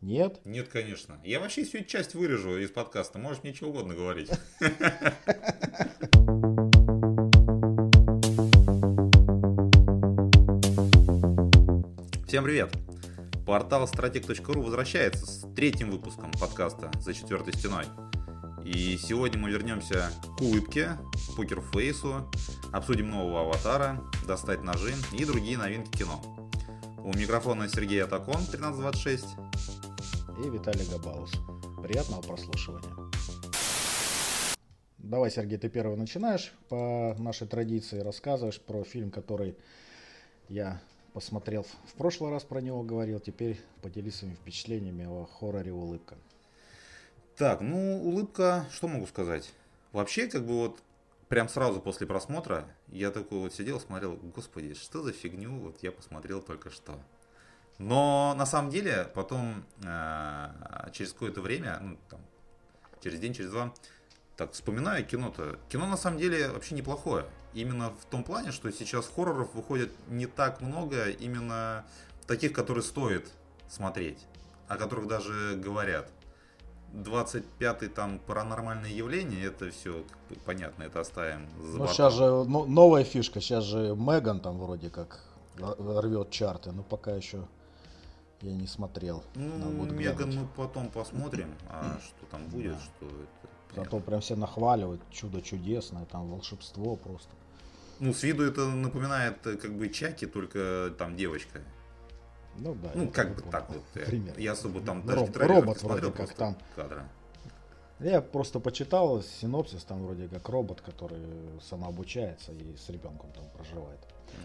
Нет? Нет, конечно. Я вообще всю эту часть вырежу из подкаста. Можешь мне что угодно говорить. Всем привет! Портал стратег.ру возвращается с третьим выпуском подкаста «За четвертой стеной». И сегодня мы вернемся к улыбке, покерфейсу, обсудим нового аватара, достать ножи и другие новинки кино. У микрофона Сергей Атакон, 1326. И Виталий Габаус. Приятного прослушивания. Давай, Сергей, ты первый начинаешь. По нашей традиции рассказываешь про фильм, который я посмотрел в прошлый раз про него говорил. Теперь поделись своими впечатлениями о хорроре «Улыбка». Так, ну, улыбка, что могу сказать? Вообще, как бы вот, прям сразу после просмотра, я такой вот сидел, смотрел, господи, что за фигню, вот я посмотрел только что. Но на самом деле, потом, э, через какое-то время, ну, там, через день, через два, так, вспоминаю кино-то. Кино на самом деле вообще неплохое. Именно в том плане, что сейчас хорроров выходит не так много, именно таких, которые стоит смотреть, о которых даже говорят. 25-й там паранормальные явления, это все понятно, это оставим за Ну, сейчас же ну, новая фишка, сейчас же Меган там вроде как рвет чарты, но пока еще я не смотрел. Ну, Меган мы потом посмотрим, а что там будет, да. что это. Зато прям все нахваливают, чудо чудесное, там волшебство просто. Ну, с виду это напоминает э, как бы Чаки, только там девочка. Ну да. Ну, как бы так вот. Пример. Я особо там даже Роб, робот вроде как там. Кадра. Я просто почитал синопсис, там вроде как робот, который самообучается и с ребенком там проживает.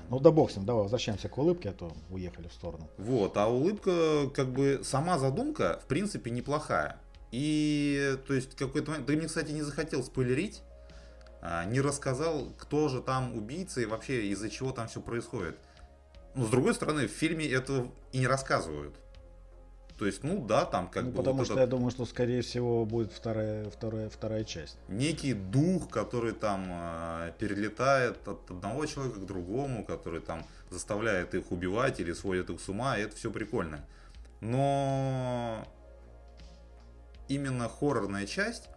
Ну да бог с ним, давай возвращаемся к улыбке, а то уехали в сторону. Вот, а улыбка, как бы, сама задумка, в принципе, неплохая. И, то есть, какой-то момент, ты мне, кстати, не захотел спойлерить, а, не рассказал, кто же там убийца и вообще из-за чего там все происходит. Но с другой стороны, в фильме этого и не рассказывают. То есть, ну да, там как ну, бы. Потому вот что этот... я думаю, что скорее всего будет вторая, вторая, вторая часть. Некий дух, который там э, перелетает от одного человека к другому, который там заставляет их убивать или сводит их с ума, и это все прикольно. Но именно хоррорная часть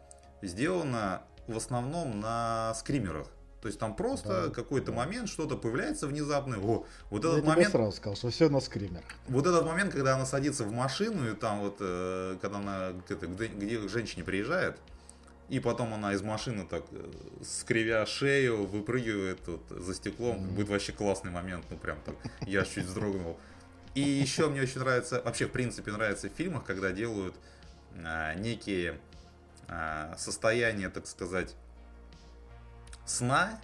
сделана в основном на скримерах. То есть там просто да, какой-то да. момент, что-то появляется внезапно. О, вот этот Я момент. сразу сказал, что все на скример. Вот этот момент, когда она садится в машину, и там вот, э, когда она где-то, где, где к женщине приезжает, и потом она из машины так, э, скривя шею, выпрыгивает вот, за стеклом. Mm-hmm. Будет вообще классный момент, ну прям так. Я чуть вздрогнул. И еще мне очень нравится, вообще в принципе нравится в фильмах, когда делают а, некие а, состояния, так сказать, сна,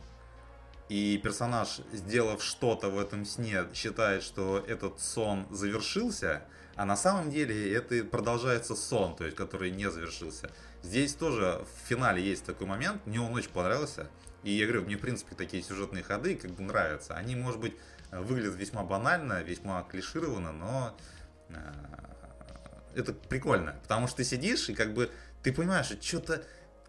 и персонаж, сделав что-то в этом сне, считает, что этот сон завершился, а на самом деле это продолжается сон, то есть который не завершился. Здесь тоже в финале есть такой момент, мне он очень понравился. И я говорю, мне в принципе такие сюжетные ходы как бы нравятся. Они, может быть, выглядят весьма банально, весьма клишированно, но э, это прикольно. Потому что ты сидишь и как бы ты понимаешь, что-то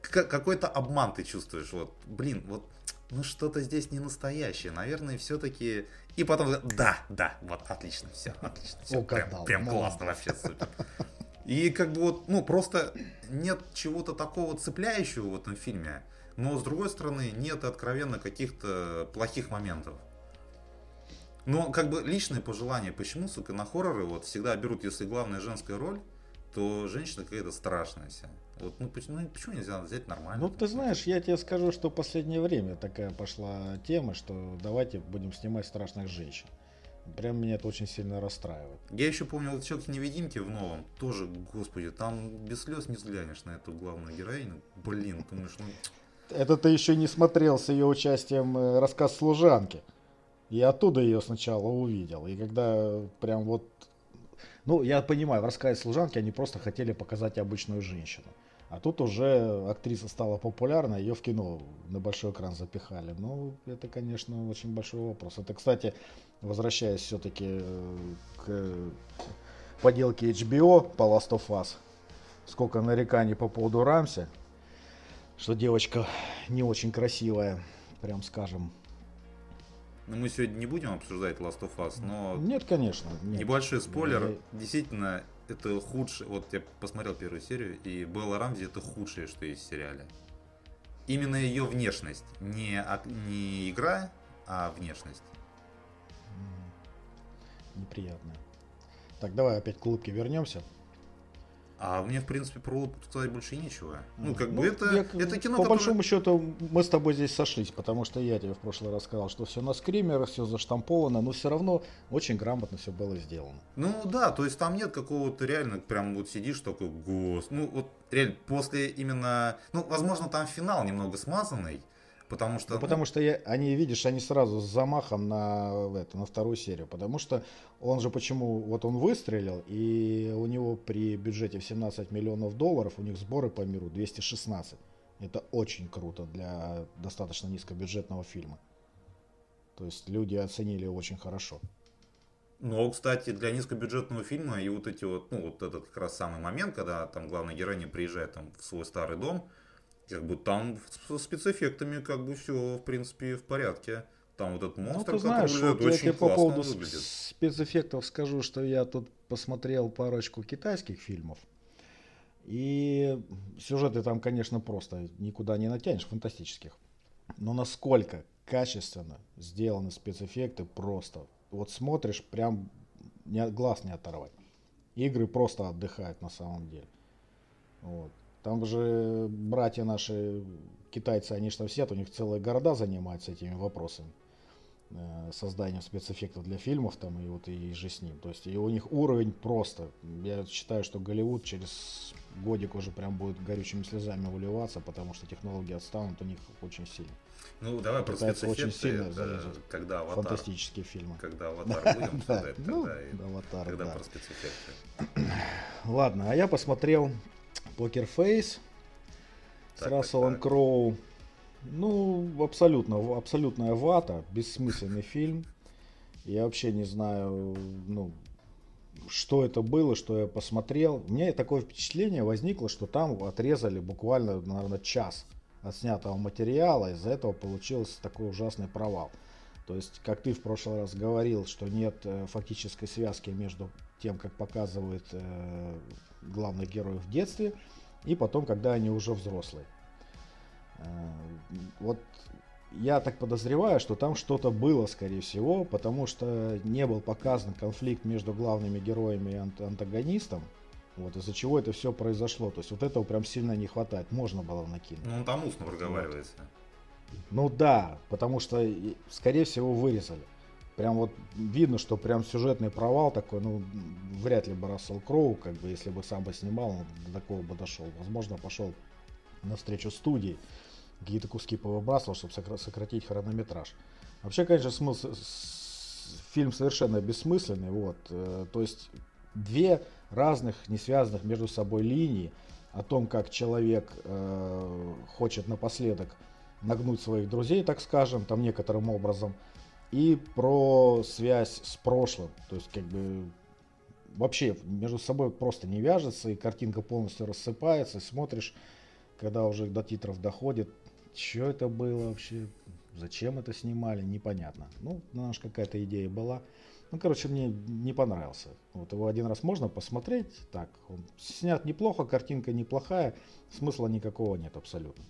какой-то обман ты чувствуешь. Вот, блин, вот ну что-то здесь не настоящее. Наверное, все-таки. И потом, да, да, вот отлично, все, отлично, все, прям, прям классно вообще, супер. И как бы вот, ну просто нет чего-то такого цепляющего в этом фильме, но с другой стороны нет откровенно каких-то плохих моментов. Но как бы личное пожелание, почему, сука, на хорроры вот всегда берут, если главная женская роль, то женщина какая-то страшная вся. Вот, ну, почему, ну, почему нельзя взять нормально? Ну, ты знаешь, я тебе скажу, что в последнее время такая пошла тема, что давайте будем снимать страшных женщин. Прям меня это очень сильно расстраивает. Я еще помню вот «Человек-невидимки» в новом. Тоже, господи, там без слез не взглянешь на эту главную героиню. Блин, думаешь, ну... Это ты еще не смотрел с ее участием э, рассказ служанки. Я оттуда ее сначала увидел. И когда прям вот... Ну, я понимаю, в рассказе служанки они просто хотели показать обычную женщину. А тут уже актриса стала популярна, ее в кино на большой экран запихали. Ну, это, конечно, очень большой вопрос. Это, кстати, возвращаясь все-таки э, к поделке HBO по Last of Us, сколько нареканий по поводу Рамси, что девочка не очень красивая, прям скажем. Но мы сегодня не будем обсуждать Last of Us, но... Нет, конечно. Нет. Небольшой спойлер. Я... Действительно, это худшее. Вот я посмотрел первую серию, и Белла Рамзи это худшее, что есть в сериале. Именно ее внешность. Не, не игра, а внешность. Неприятно. Так, давай опять к улыбке вернемся. А мне, в принципе, про сказать больше нечего. Ну, как Ну, бы это, я- это кино, По которое- большому счету, мы с тобой здесь сошлись, потому что я тебе в прошлый раз сказал, что все на скример, все заштамповано, но все равно очень грамотно все было сделано. Ну да, то есть там нет какого-то реально, прям вот сидишь такой, гос. Ну вот реально после именно, ну возможно там финал немного смазанный, потому что... Ну, потому что я, они, видишь, они сразу с замахом на, это, на вторую серию. Потому что он же почему, вот он выстрелил, и у него при бюджете в 17 миллионов долларов, у них сборы по миру 216. Это очень круто для достаточно низкобюджетного фильма. То есть люди оценили очень хорошо. Но, кстати, для низкобюджетного фильма и вот эти вот, ну вот этот как раз самый момент, когда там главная героиня приезжает там в свой старый дом, как бы там со спецэффектами как бы все, в принципе, в порядке. Там вот этот Ну, монстр, ты знаешь, который вот я очень тебе по поводу выглядит. спецэффектов скажу, что я тут посмотрел парочку китайских фильмов. И сюжеты там, конечно, просто никуда не натянешь, фантастических. Но насколько качественно сделаны спецэффекты, просто. Вот смотришь, прям не, глаз не оторвать. Игры просто отдыхают на самом деле. Вот. Там же братья наши, китайцы, они же там сидят, у них целые города занимаются этими вопросами э, созданием спецэффектов для фильмов там и вот и же с ним. То есть и у них уровень просто. Я считаю, что Голливуд через годик уже прям будет горючими слезами выливаться, потому что технологии отстанут у них очень сильно. Ну, давай про пытаются очень спецэффекты, сильно это залезать. когда аватар, Фантастические фильмы. когда аватар будем Да, обсуждать, ну, тогда, и- Аватар, тогда да. про спецэффекты. Ладно, а я посмотрел Покер Фейс с Так, так, Расселом так. Кроу. Ну, абсолютно, абсолютная вата, бессмысленный фильм. Я вообще не знаю, ну, что это было, что я посмотрел. У меня такое впечатление возникло, что там отрезали буквально, наверное, час от снятого материала. Из-за этого получился такой ужасный провал. То есть, как ты в прошлый раз говорил, что нет э, фактической связки между тем, как показывают э, главных героев в детстве, и потом, когда они уже взрослые. Э, Вот я так подозреваю, что там что-то было, скорее всего, потому что не был показан конфликт между главными героями и ант- антагонистом, вот из-за чего это все произошло. То есть вот этого прям сильно не хватает. Можно было накинуть. Ну, он там устно проговаривается. Ну да, потому что, скорее всего, вырезали. Прям вот видно, что прям сюжетный провал такой, ну, вряд ли бы Рассел Кроу, как бы, если бы сам бы снимал, он до такого бы дошел. Возможно, пошел навстречу студии, какие-то куски повыбрасывал, чтобы сокра- сократить хронометраж. Вообще, конечно, смысл, фильм совершенно бессмысленный, вот. э, То есть две разных, не связанных между собой линии о том, как человек э, хочет напоследок нагнуть своих друзей, так скажем, там некоторым образом, и про связь с прошлым. То есть, как бы, вообще между собой просто не вяжется, и картинка полностью рассыпается, и смотришь, когда уже до титров доходит, что это было вообще, зачем это снимали, непонятно. Ну, наша какая-то идея была. Ну, короче, мне не понравился. Вот его один раз можно посмотреть, так, он снят неплохо, картинка неплохая, смысла никакого нет абсолютно.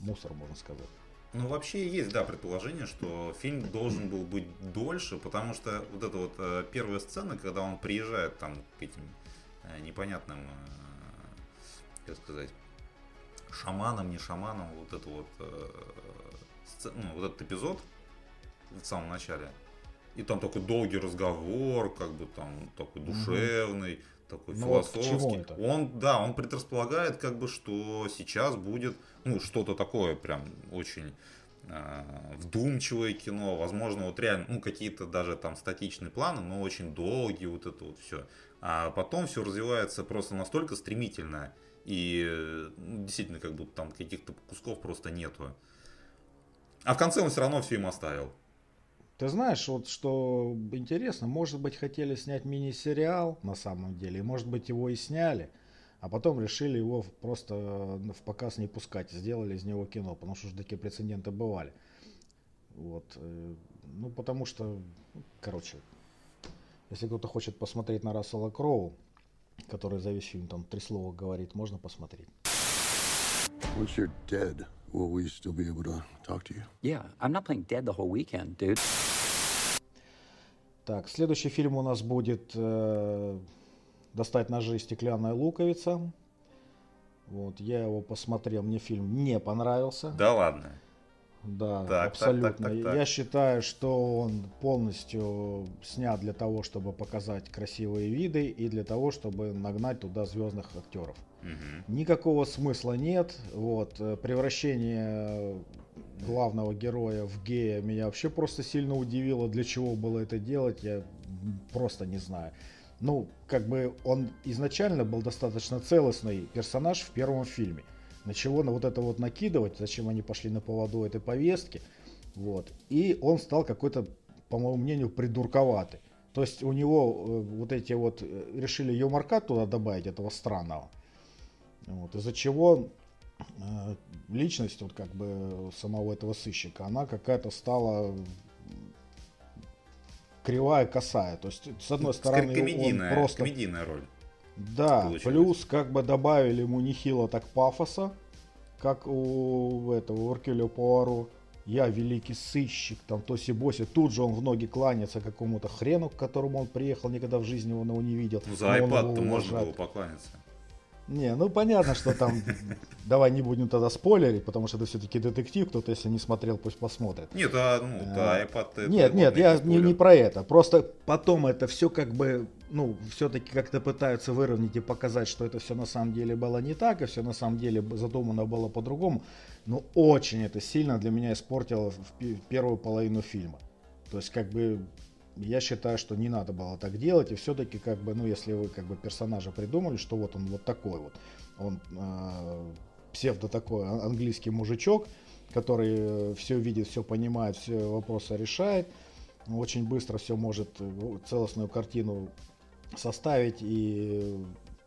Мусор, можно сказать. Ну, вообще есть, да, предположение, что фильм должен был быть дольше, потому что вот эта вот э, первая сцена, когда он приезжает там к этим э, непонятным, э, как сказать, шаманам, не шаманам, вот это вот, ну, вот этот эпизод в самом начале, и там такой долгий разговор, как бы там такой душевный, такой Ну вот философский. это? Он, да, он предрасполагает, как бы, что сейчас будет, ну, что-то такое прям очень э, вдумчивое кино, возможно, вот реально, ну, какие-то даже там статичные планы, но очень долгие, вот это вот все. А потом все развивается просто настолько стремительно, и ну, действительно, как будто там каких-то кусков просто нету. А в конце он все равно все им оставил. Ты знаешь, вот что интересно, может быть, хотели снять мини-сериал на самом деле, и может быть, его и сняли, а потом решили его просто в показ не пускать, сделали из него кино, потому что уже такие прецеденты бывали. Вот. э, Ну, потому что, ну, короче, если кто-то хочет посмотреть на Рассела Кроу, который за весь фильм там три слова говорит, можно посмотреть. Once you're dead, will we still be able to talk to you? Yeah, I'm not playing dead the whole weekend, dude. Так, следующий фильм у нас будет э, «Достать ножи. Стеклянная луковица». Вот, я его посмотрел, мне фильм не понравился. Да ладно. Да, Так, абсолютно. так, так, так, так. Я считаю, что он полностью снят для того, чтобы показать красивые виды и для того, чтобы нагнать туда звездных актеров. Мгм. Никакого смысла нет. Вот, э, превращение главного героя в гея меня вообще просто сильно удивило. Для чего было это делать, я просто не знаю. Ну, как бы он изначально был достаточно целостный персонаж в первом фильме. На чего на вот это вот накидывать, зачем они пошли на поводу этой повестки. Вот. И он стал какой-то, по моему мнению, придурковатый. То есть у него э, вот эти вот э, решили юморка туда добавить, этого странного. Вот, из-за чего личность вот как бы самого этого сыщика, она какая-то стала кривая, косая. То есть, с одной стороны, он комедийная, просто... комедийная роль. Да, получилось. плюс как бы добавили ему нехило так пафоса, как у этого у Уркюля Пуаро. Я великий сыщик, там тоси-боси. Тут же он в ноги кланяется какому-то хрену, к которому он приехал, никогда в жизни он его не видел. Ну, за он iPad-то его можно было покланяться. Не, ну понятно, что там... Давай не будем тогда спойлерить, потому что это все-таки детектив. Кто-то, если не смотрел, пусть посмотрит. Нет, а, ну, да, iPad Нет, нет, я не, не про это. Просто потом это все как бы, ну, все-таки как-то пытаются выровнять и показать, что это все на самом деле было не так, и все на самом деле задумано было по-другому. Но очень это сильно для меня испортило в пе- первую половину фильма. То есть, как бы, я считаю, что не надо было так делать, и все-таки, как бы, ну, если вы, как бы, персонажа придумали, что вот он вот такой вот, он э, псевдо такой английский мужичок, который все видит, все понимает, все вопросы решает, очень быстро все может э, целостную картину составить и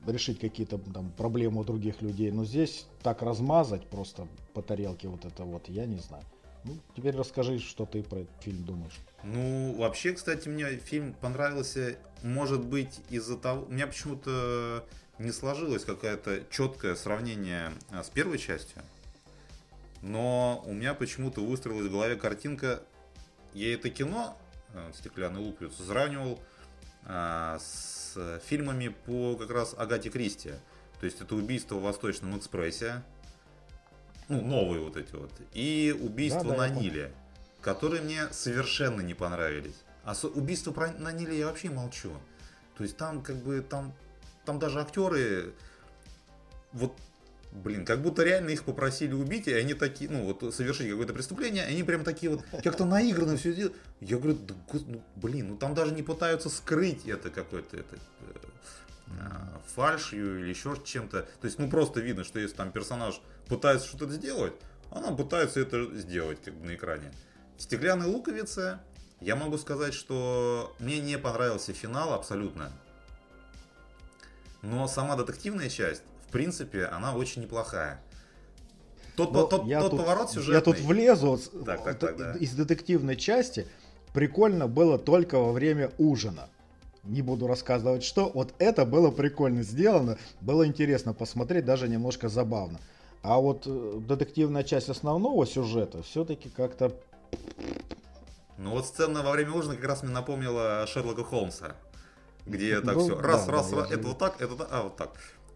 решить какие-то там проблемы у других людей. Но здесь так размазать просто по тарелке вот это вот, я не знаю. Ну, теперь расскажи, что ты про этот фильм думаешь. Ну, вообще, кстати, мне фильм понравился, может быть, из-за того... У меня почему-то не сложилось какое-то четкое сравнение а, с первой частью. Но у меня почему-то выстроилась в голове картинка. Я это кино э, «Стеклянный луковицу» сравнивал а, с фильмами по как раз Агате Кристи. То есть это «Убийство в Восточном экспрессе». Ну, новые вот эти вот. И «Убийство Да, да, на я понял. Ниле», которые мне совершенно не понравились. А «Убийство про- на Ниле» я вообще молчу. То есть там как бы, там, там даже актеры, вот Блин, как будто реально их попросили убить, и они такие, ну вот совершить какое-то преступление, они прям такие вот, как-то наигранно все делают. Я говорю, да, ну, блин, ну там даже не пытаются скрыть это какой-то это, э, а, фальшью или еще чем-то. То есть, ну просто видно, что если там персонаж пытается что-то сделать, она пытается это сделать как бы на экране. «Стеклянной луковице» я могу сказать, что мне не понравился финал абсолютно. Но сама детективная часть, в принципе, она очень неплохая. Тот, Ну, тот, я тот тут- поворот сюжетный. Я тут влезу. Так, так, так, да. Из детективной части прикольно было только во время ужина. Не буду рассказывать, что. Вот это было прикольно сделано. Было интересно посмотреть, даже немножко забавно. А вот э, детективная часть основного сюжета все-таки как-то... Ну вот сцена во время ужина как раз мне напомнила Шерлока Холмса. Где так Ну, все, да, раз, да, раз, я раз, же- это вот так, это так, а вот так.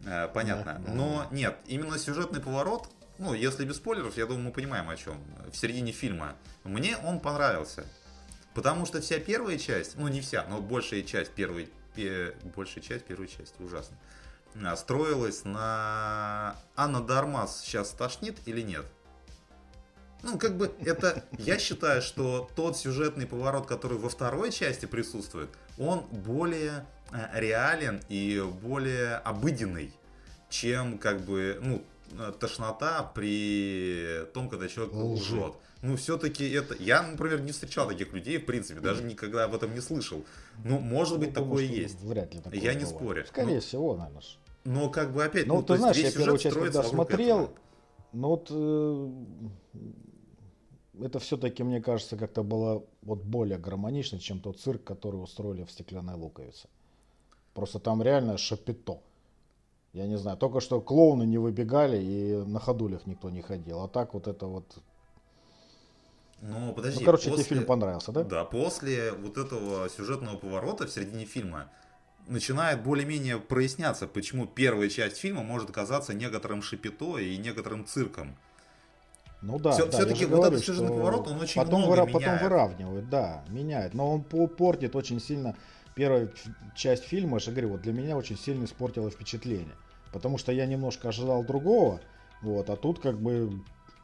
Э, понятно. Да, да, Но да. нет, именно сюжетный поворот, ну, если без спойлеров, я думаю, мы понимаем о чем. В середине фильма. Мне он понравился. Потому что вся первая часть, ну не вся, но большая часть первой, пе- большая часть первой части, ужасно, а, строилась на Анна Дармас сейчас тошнит или нет. Ну, как бы это, я считаю, что тот сюжетный поворот, который во второй части присутствует, он более э, реален и более обыденный, чем как бы, ну, э, тошнота при том, когда человек Лжи. лжет. Ну, все-таки это... Я, например, не встречал таких людей, в принципе, даже никогда об этом не слышал. Ну, может быть, ну, такое есть. Вряд ли такое Я не спорю. Скорее Ну, всего, наверное. Но как бы опять... Ну, то ты знаешь, весь я сюжет первую часть, когда смотрел, этого. ну вот э, это все-таки, мне кажется, как-то было вот более гармонично, чем тот цирк, который устроили в «Стеклянной луковице». Просто там реально шапито. Я не знаю, только что клоуны не выбегали и на ходулях никто не ходил. А так вот это вот... Ну, подожди. Ну, короче, после- тебе фильм понравился, да? Да, после вот этого сюжетного поворота в середине фильма начинает более-менее проясняться, почему первая часть фильма может оказаться некоторым шипито и некоторым цирком. Ну да, Всё- да, же вот говорю, этот сюжетный поворот, он очень потом, много выра- потом меняет. выравнивает, да, меняет. Но он по- портит очень сильно первая ф- часть фильма, я же говорю, вот для меня очень сильно испортила впечатление. Потому что я немножко ожидал другого, вот, а тут как бы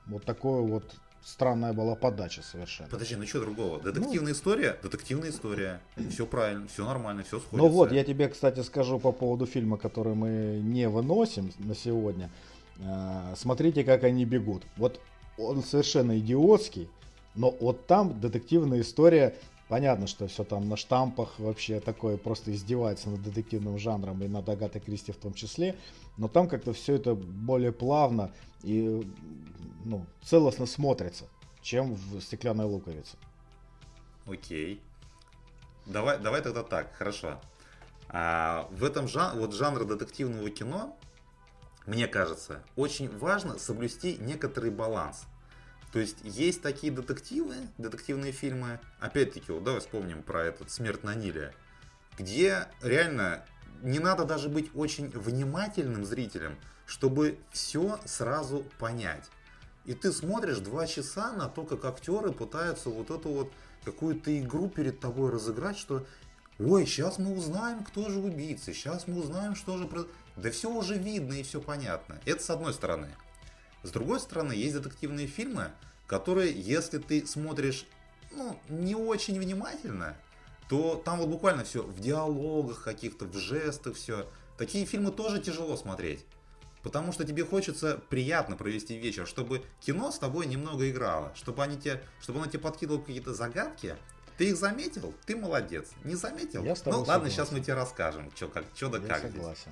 вот такое вот странная была подача совершенно. Подожди, ну что другого? Детективная история? Детективная история. Все правильно, все нормально, все сходится. Ну вот, я тебе, кстати, скажу по поводу фильма, который мы не выносим на сегодня. А, Смотрите, как они бегут. Вот он совершенно идиотский, но вот там детективная история. Понятно, что все там на штампах вообще такое просто издевается над детективным жанром и над Агатой Кристи в том числе. Но там как-то все это более плавно и ну, целостно смотрится, чем в «Стеклянной луковице». Окей. Давай, давай тогда так, хорошо. А, в этом жан, вот жанре детективного кино, мне кажется, очень важно соблюсти некоторый баланс. То есть есть такие детективы, детективные фильмы, опять-таки, вот давай вспомним про этот «Смерть на Ниле», где реально не надо даже быть очень внимательным зрителем, чтобы все сразу понять. И ты смотришь два часа на то, как актеры пытаются вот эту вот какую-то игру перед тобой разыграть, что ой, сейчас мы узнаем, кто же убийца, сейчас мы узнаем, что же... про-». Да все уже видно и все понятно. Это с одной стороны. С другой стороны, есть детективные фильмы, которые, если ты смотришь ну, не очень внимательно, то там вот буквально все в диалогах каких-то, в жестах все. Такие фильмы тоже тяжело смотреть. Потому что тебе хочется приятно провести вечер, чтобы кино с тобой немного играло, чтобы, они тебе, чтобы оно тебе подкидывало какие-то загадки. Ты их заметил, ты молодец. Не заметил? Я с тобой ну ладно, согласен. сейчас мы тебе расскажем, что как, что да Я как здесь.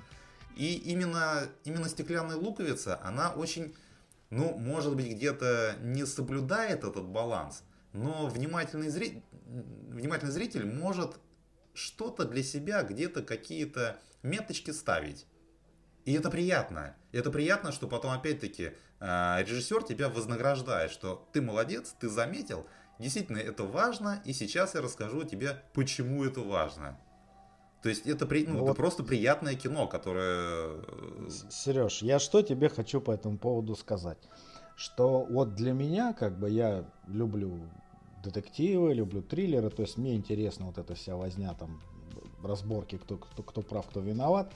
И именно, именно стеклянная луковица, она очень, ну, может быть, где-то не соблюдает этот баланс, но внимательный, зри... внимательный зритель может что-то для себя, где-то какие-то меточки ставить. И это приятно. И это приятно, что потом, опять-таки, э, режиссер тебя вознаграждает, что ты молодец, ты заметил, действительно это важно, и сейчас я расскажу тебе, почему это важно. То есть это, при- ну, Ну это вот- просто приятное кино, которое... э, Сереж, я что тебе хочу по этому поводу сказать? Что вот для меня, как бы я люблю детективы, люблю триллеры, то есть мне интересна вот эта вся возня, там, разборки, кто, кто, кто прав, кто виноват.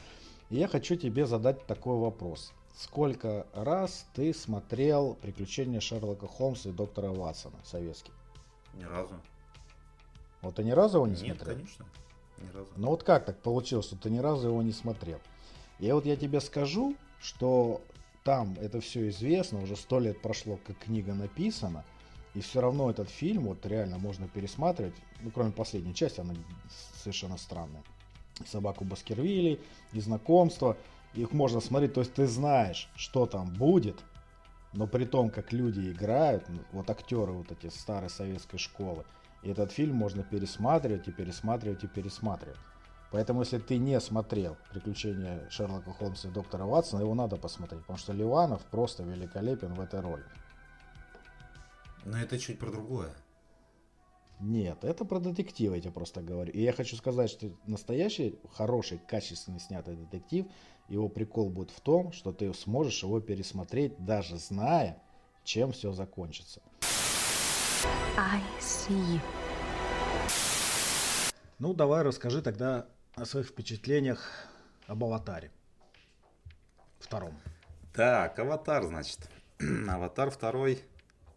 И я хочу тебе задать такой вопрос. Сколько раз ты смотрел «Приключения Шерлока Холмса и доктора Ватсона» советский? Ни разу. Вот ты ни разу его не Нет, смотрел? конечно. Ни разу. Ну вот как так получилось, что ты ни разу его не смотрел? И вот я тебе скажу, что там это все известно, уже сто лет прошло, как книга написана, и все равно этот фильм вот реально можно пересматривать, ну кроме последней части, она совершенно странная. Собаку Баскервилей, и знакомство, их можно смотреть, то есть ты знаешь, что там будет, но при том, как люди играют, ну, вот актеры вот эти старой советской школы, и этот фильм можно пересматривать и пересматривать и пересматривать. Поэтому, если ты не смотрел «Приключения Шерлока Холмса и доктора Ватсона», его надо посмотреть, потому что Ливанов просто великолепен в этой роли. Но это чуть про другое. Нет, это про детектив, я тебе просто говорю. И я хочу сказать, что настоящий, хороший, качественно снятый детектив, его прикол будет в том, что ты сможешь его пересмотреть, даже зная, чем все закончится. I see. Ну, давай расскажи тогда о своих впечатлениях об «Аватаре». Втором. Так, Аватар, значит. Аватар второй.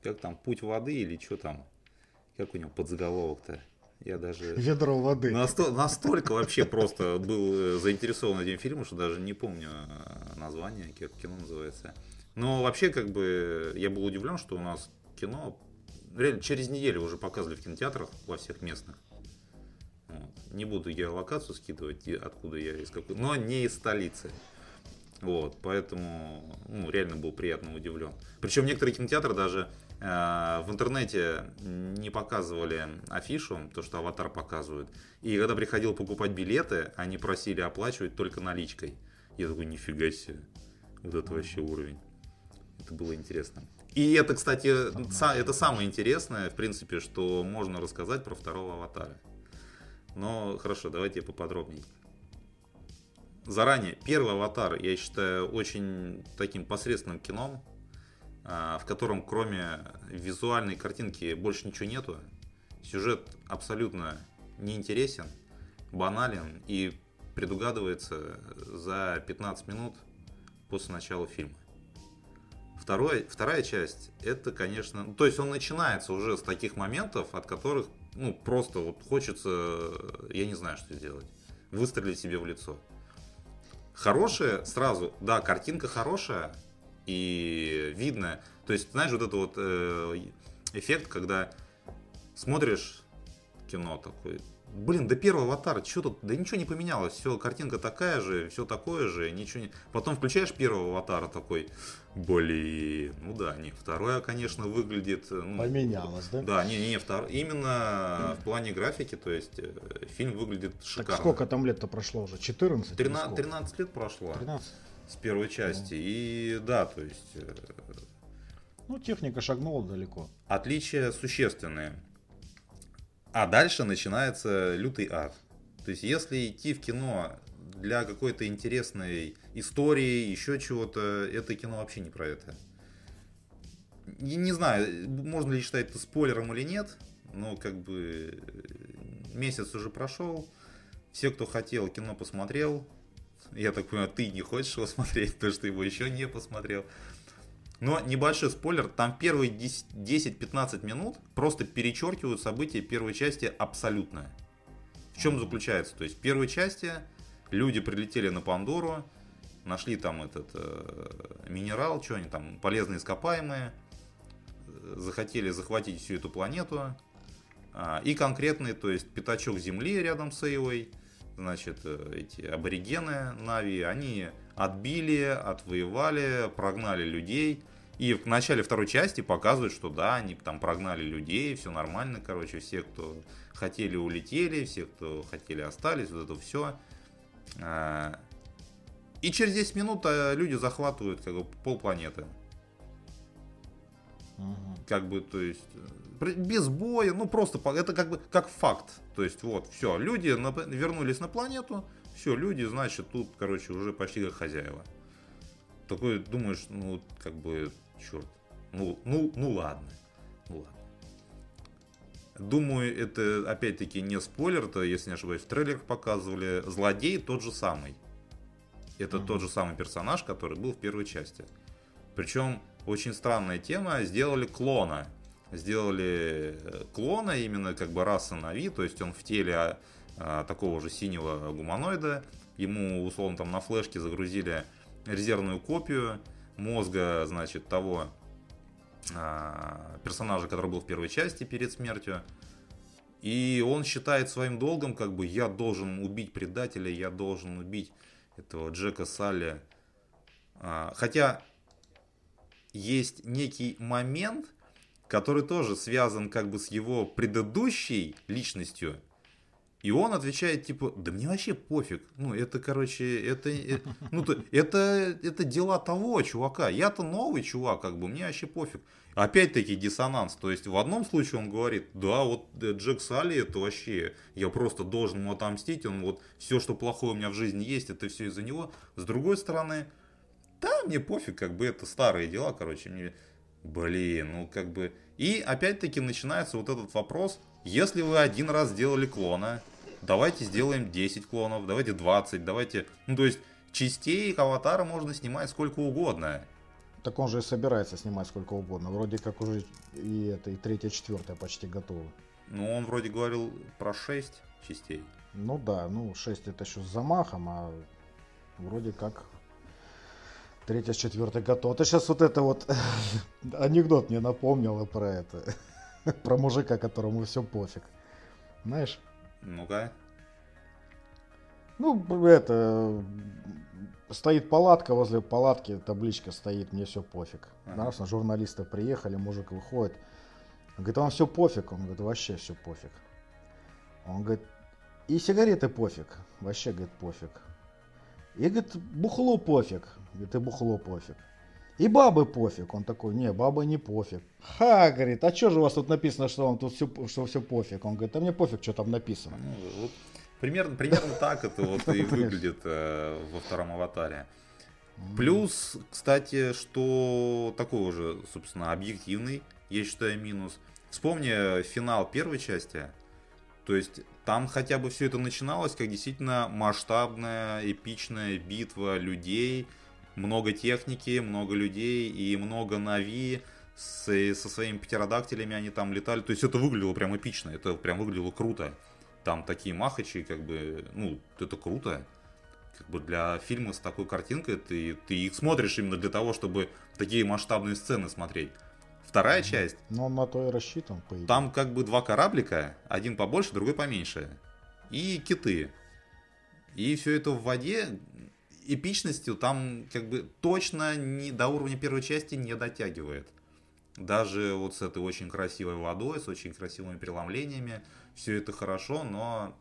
Как там, Путь воды или что там? Как у него подзаголовок-то? Я даже... Ведро воды. Насто- настолько вообще просто был э, заинтересован этим фильмом, что даже не помню э, название, как кино называется. Но вообще, как бы, я был удивлен, что у нас кино реально через неделю уже показывали в кинотеатрах во всех местных. Вот. Не буду геолокацию скидывать, и откуда я из какой, но не из столицы. Вот, поэтому, ну, реально был приятно удивлен. Причем некоторые кинотеатры даже э, в интернете не показывали афишу, то, что аватар показывают. И когда приходил покупать билеты, они просили оплачивать только наличкой. Я такой, нифига себе. Вот это вообще уровень. Это было интересно. И это, кстати, это самое интересное, в принципе, что можно рассказать про второго аватара. Но хорошо, давайте поподробнее. Заранее, первый аватар, я считаю, очень таким посредственным кином, а, в котором кроме визуальной картинки больше ничего нету. Сюжет абсолютно неинтересен, банален и предугадывается за 15 минут после начала фильма. Второй, вторая часть, это, конечно, ну, то есть он начинается уже с таких моментов, от которых, ну, просто вот хочется, я не знаю, что сделать, выстрелить себе в лицо. Хорошая, сразу, да, картинка хорошая и видно, то есть, знаешь, вот это вот э, эффект, когда смотришь кино такой, Блин, до первого аватара, что тут, да ничего не поменялось, все, картинка такая же, все такое же, ничего не... Потом включаешь первого аватара такой, блин, ну да, не, второе, конечно, выглядит... Ну, Поменялось, да? Да, не, не, втор... именно в плане графики, то есть э, фильм выглядит шикарно. Так сколько там лет-то прошло уже? 14? или 13, сколько? 13 лет прошло 13? с первой части, и да, то есть э, Ну, техника шагнула далеко. отличия существенные. А дальше начинается лютый ад. То есть, если идти в кино для какой-то интересной истории, еще чего-то, это кино вообще не про это. Не, не знаю, можно ли считать это спойлером или нет, но как бы э, месяц уже прошел, все, кто хотел, кино посмотрел. Я так понимаю, ты не хочешь его смотреть, потому что его еще не посмотрел. Но небольшой спойлер, там первые 10 10-15 минут просто перечеркивают события первой части абсолютно. В чем заключается? То есть в первой части люди прилетели на Пандору, нашли там этот э, минерал, что они там, полезные ископаемые, э, захотели захватить всю эту планету. А, и конкретный, то есть пятачок земли рядом с Эйвой, значит, э, эти аборигены Нави, они отбили, отвоевали, прогнали людей. И в начале второй части показывают, что да, они там прогнали людей, все нормально, короче, все, кто хотели, улетели, все, кто хотели, остались, вот это все. И через 10 минут а, люди захватывают как бы полпланеты. Мгм. Как бы, то есть, без боя, ну просто, это как бы, как факт. То есть, вот, все, люди на- вернулись на планету, все, люди, значит, тут, короче, уже почти как хозяева. Такой думаешь, ну, как бы, черт, ну, ну, ну ладно, ну ладно. Думаю, это опять-таки не спойлер, то, если не ошибаюсь, в трейлерах показывали. Злодей тот же самый. Это тот же самый персонаж, который был в первой части. Причем очень странная тема. Сделали клона. Сделали э, клона именно как бы расы Нави, то есть он в теле а, а, такого же синего гуманоида. Ему условно там на флешке загрузили резервную копию мозга, значит, того а, персонажа, который был в первой части перед смертью. И он считает своим долгом, как бы я должен убить предателя, я должен убить этого Джека Салли. А, Хотя есть некий момент, который тоже связан как бы с его предыдущей личностью. И он отвечает типа, да мне вообще пофиг. Ну, это, короче, это, э, ну, то- это, это дела того чувака. Я-то новый чувак, как бы, мне вообще пофиг. Опять-таки диссонанс. То есть в одном случае он говорит, да, вот э, Джек Салли, это вообще, я просто должен ему отомстить. Он вот, все, что плохое у меня в жизни есть, это все из-за него. С другой стороны, да, мне пофиг, как бы, это старые дела, короче, мне, блин, ну, как бы... И опять-таки начинается вот этот вопрос, если вы один раз сделали клона, давайте сделаем 10 клонов, давайте 20, давайте... Ну, то есть, частей аватара можно снимать сколько угодно. Так он же и собирается снимать сколько угодно. Вроде как уже и это, и третья, четвертая почти готовы. Ну, он вроде говорил про 6 частей. Ну да, ну 6 это еще с замахом, а вроде как третья с четвертой готова. Ты сейчас вот это вот анекдот мне напомнила про это. Про мужика, которому все пофиг. Знаешь? Ну-ка. Ну, это, стоит палатка, возле палатки табличка стоит, мне все пофиг. Ага. Раз, журналисты приехали, мужик выходит. Он говорит, вам все пофиг? Он говорит, вообще все пофиг. Он говорит, и сигареты пофиг. Вообще, говорит, пофиг. И, говорит, бухло пофиг. Говорит, и бухло пофиг. И бабы пофиг. Он такой, не, бабы не пофиг. Ха, говорит, а что же у вас тут написано, что вам тут все, что все пофиг? Он говорит, а мне пофиг, что там написано. Ну, вот примерно, примерно так это вот и выглядит э, во втором аватаре. Плюс, кстати, что такой уже, собственно, объективный, я считаю, минус. Вспомни финал первой части. То есть там хотя бы все это начиналось как действительно масштабная, эпичная битва людей, много техники, много людей и много Нави с, со своими птеродактилями они там летали. То есть это выглядело прям эпично, это прям выглядело круто. Там такие махачи, как бы, ну, это круто. Как бы для фильма с такой картинкой ты, ты их смотришь именно для того, чтобы такие масштабные сцены смотреть. Вторая часть, Но он на то и рассчитан, по идее. там как бы два кораблика, один побольше, другой поменьше. И киты. И все это в воде эпичностью там как бы точно не, до уровня первой части не дотягивает. Даже вот с этой очень красивой водой, с очень красивыми преломлениями, все это хорошо, но,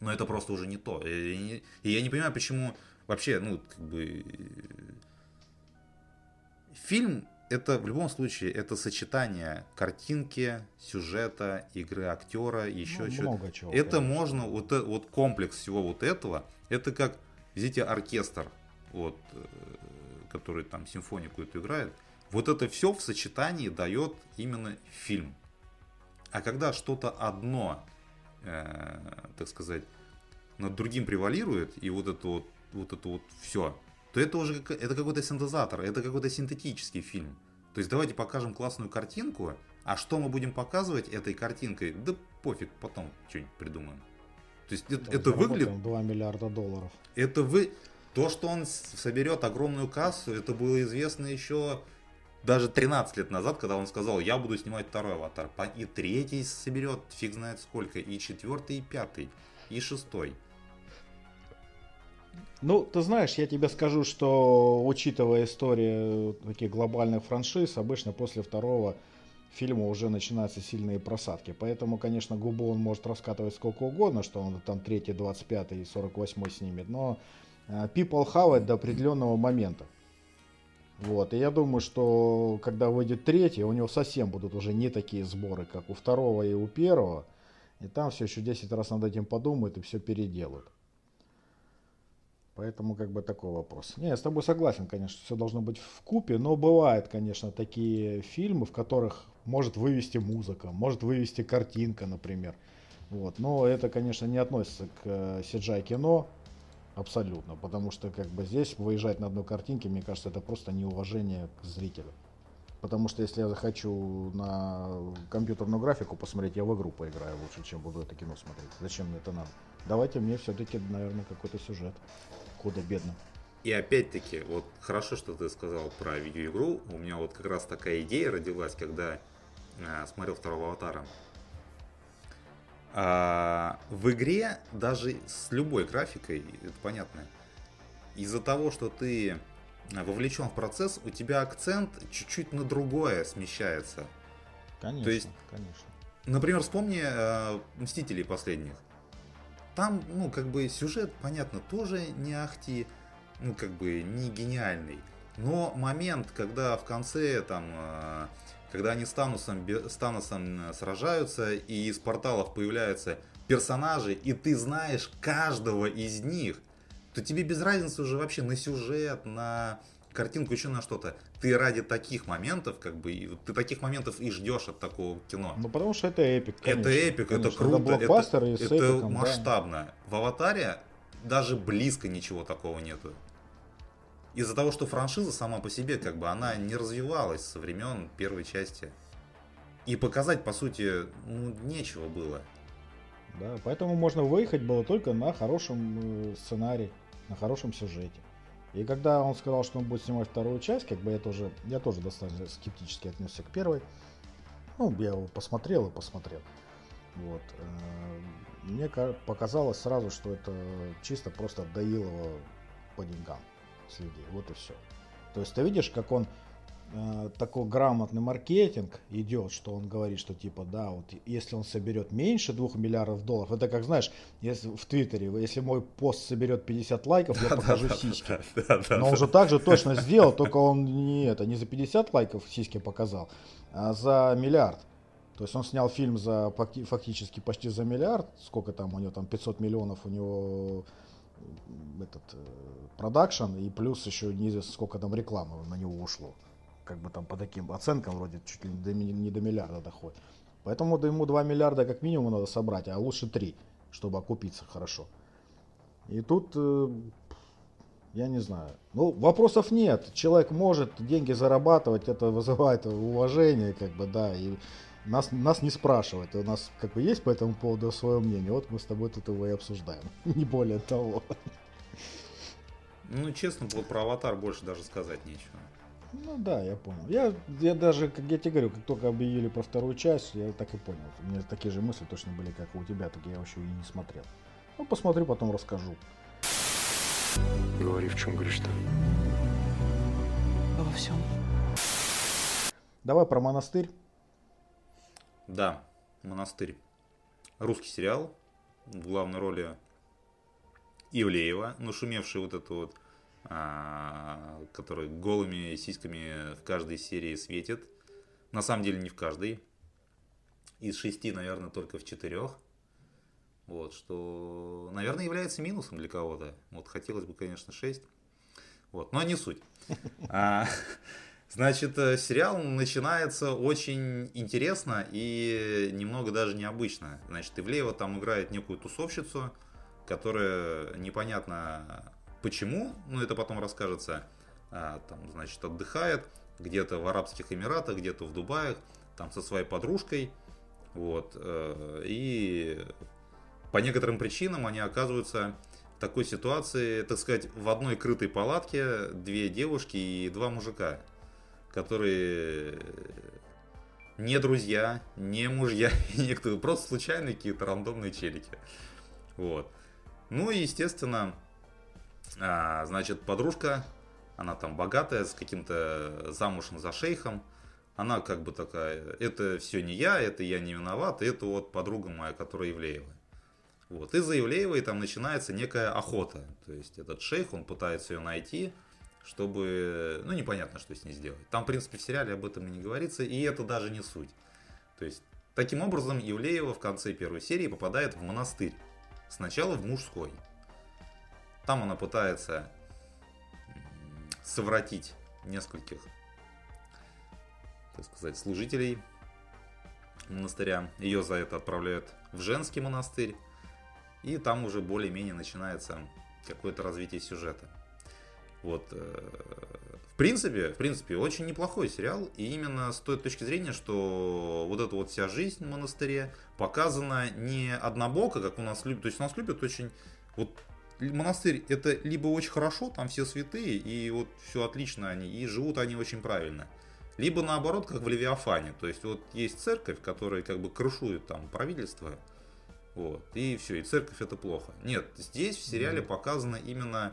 но это просто уже не то. И, не- и я не понимаю, почему вообще, ну, как бы... Фильм это в любом случае это сочетание картинки, сюжета, игры актера, еще Ну, чего. много чего, Это конечно. можно, вот, э- вот комплекс всего вот этого, это как, видите, оркестр, вот, э, который там симфонику эту играет. Вот это все в сочетании дает именно фильм. А когда что-то одно, э, так сказать, над другим превалирует, и вот это вот, вот это вот все, то это уже как- это какой-то синтезатор, это какой-то синтетический фильм. То есть давайте покажем классную картинку, а что мы будем показывать этой картинкой, да пофиг, потом что-нибудь придумаем. То есть это, это выглядит, заработаем 2 миллиарда долларов. это вы, то, что он соберет огромную кассу, это было известно еще даже 13 лет назад, когда он сказал, я буду снимать второй аватар. И третий соберет, фиг знает сколько, и четвертый, и пятый, и шестой. Ну, ты знаешь, я тебе скажу, что учитывая историю таких глобальных франшиз, обычно после второго фильма уже начинаются сильные просадки. Поэтому, конечно, губу он может раскатывать сколько угодно, что он там третий, 25 и 48 снимет, но э, people it до определенного момента. Вот, и я думаю, что когда выйдет третий, у него совсем будут уже не такие сборы, как у второго и у первого. И там все еще 10 раз над этим подумают и все переделают. Поэтому как бы такой вопрос. Не, я с тобой согласен, конечно, все должно быть в купе, но бывают, конечно, такие фильмы, в которых может вывести музыка, может вывести картинка, например. Вот. Но это, конечно, не относится к CGI кино абсолютно, потому что как бы здесь выезжать на одной картинке, мне кажется, это просто неуважение к зрителю. Потому что если я захочу на компьютерную графику посмотреть, я в игру поиграю лучше, чем буду это кино смотреть. Зачем мне это надо? Давайте мне все-таки, наверное, какой-то сюжет. Худо-бедно. И опять-таки, вот хорошо, что ты сказал про видеоигру. У меня вот как раз такая идея родилась, когда э, смотрел второго аватара. А, в игре, даже с любой графикой, это понятно, из-за того, что ты вовлечен в процесс, у тебя акцент чуть-чуть на другое смещается. Конечно, То есть- конечно. Например, вспомни э, Мстителей последних. Там, ну, как бы сюжет, понятно, тоже не ахти, ну, как бы не гениальный. Но момент, когда в конце, там, э, когда они с Таносом, бе- с Таносом э, сражаются, и из порталов появляются персонажи, и ты знаешь каждого из них, то тебе без разницы уже вообще на сюжет, на картинку, еще на что-то. Ты ради таких моментов, как бы, и ты таких моментов и ждешь от такого кино. Ну, потому что это эпик, конечно. Это эпик, это конечно. круто, Это и это, с это эпиком, да. масштабно. В Аватаре даже близко ничего такого нету. Из-за того, что франшиза сама по себе, как бы, она не развивалась со времен первой части. И показать, по сути, ну, нечего было. Да, поэтому можно выехать было только на хорошем э, сценарии, на хорошем сюжете. И когда он сказал, что он будет снимать вторую часть, как бы я тоже, я тоже достаточно скептически отнесся к первой. Ну, я его посмотрел и посмотрел. Вот. Э, мне показалось сразу, что это чисто просто доил его по деньгам с людей. Вот и все. То есть ты видишь, как он э, такой грамотный маркетинг идет, что он говорит, что типа, да, вот если он соберет меньше 2 миллиардов долларов, это как знаешь, если в Твиттере, если мой пост соберет 50 лайков, я покажу сиськи. Но он же так же точно сделал, только он не это, не за 50 лайков сиськи показал, а за миллиард. То есть он снял фильм за фактически почти за миллиард, сколько там у него там 500 миллионов у него этот э, продакшн и плюс еще неизвестно сколько там рекламы на него ушло. Как бы там по таким оценкам вроде чуть ли не до, миллиарда доходит. Поэтому ему 2 миллиарда как минимум надо собрать, а лучше 3, чтобы окупиться хорошо. И тут, э, я не знаю, ну вопросов нет. Человек может деньги зарабатывать, это вызывает уважение, как бы, да, и нас, нас не спрашивают. У нас как бы есть по этому поводу свое мнение. Вот мы с тобой тут его и обсуждаем. Не более того. Ну, честно, про аватар больше даже сказать нечего. Ну да, я понял. Я, я даже, как я тебе говорю, как только объявили про вторую часть, я так и понял. У меня такие же мысли точно были, как и у тебя, так я вообще и не смотрел. Ну, посмотрю, потом расскажу. Говори, в чем говоришь-то? Во всем. Давай про монастырь. Да, монастырь. Русский сериал. В главной роли Ивлеева, нашумевший вот это вот, который голыми сиськами в каждой серии светит. На самом деле не в каждой. Из шести, наверное, только в четырех. Вот, что, наверное, является минусом для кого-то. Вот хотелось бы, конечно, шесть. Вот, но не суть. А, значит, э, сериал начинается очень интересно и немного даже необычно. Значит, Ивлеева там играет некую тусовщицу, которая непонятно почему, но это потом расскажется, а, там, значит, отдыхает где-то в Арабских Эмиратах, где-то в Дубае, там со своей подружкой, вот, э, и по некоторым причинам они оказываются в такой ситуации, так сказать, в одной крытой палатке две девушки и два мужика, которые не друзья, не мужья, некоторые просто случайные какие-то рандомные челики. Вот. Ну и, естественно, а, значит, подружка, она там богатая, с каким-то замужем за шейхом. Она как бы такая, это все не я, это я не виноват, это вот подруга моя, которая Евлеева. Вот. И за Евлеевой там начинается некая охота. То есть этот шейх, он пытается ее найти, чтобы, ну, непонятно, что с ней сделать. Там, в принципе, в сериале об этом и не говорится, и это даже не суть. То есть, таким образом, Евлеева в конце первой серии попадает в монастырь. Сначала в мужской. Там она пытается совратить нескольких, так сказать, служителей монастыря. Ее за это отправляют в женский монастырь. И там уже более-менее начинается какое-то развитие сюжета. Вот. Э, в принципе, в принципе, очень неплохой сериал. И именно с той точки зрения, что вот эта вот вся жизнь в монастыре показана не однобоко, как у нас любят. То есть у нас любят очень... Вот монастырь это либо очень хорошо, там все святые, и вот все отлично они, и живут они очень правильно. Либо наоборот, как в Левиафане. То есть вот есть церковь, которая как бы крышует там правительство, вот, и все, и церковь это плохо. Нет, здесь в сериале mm-hmm. показано именно,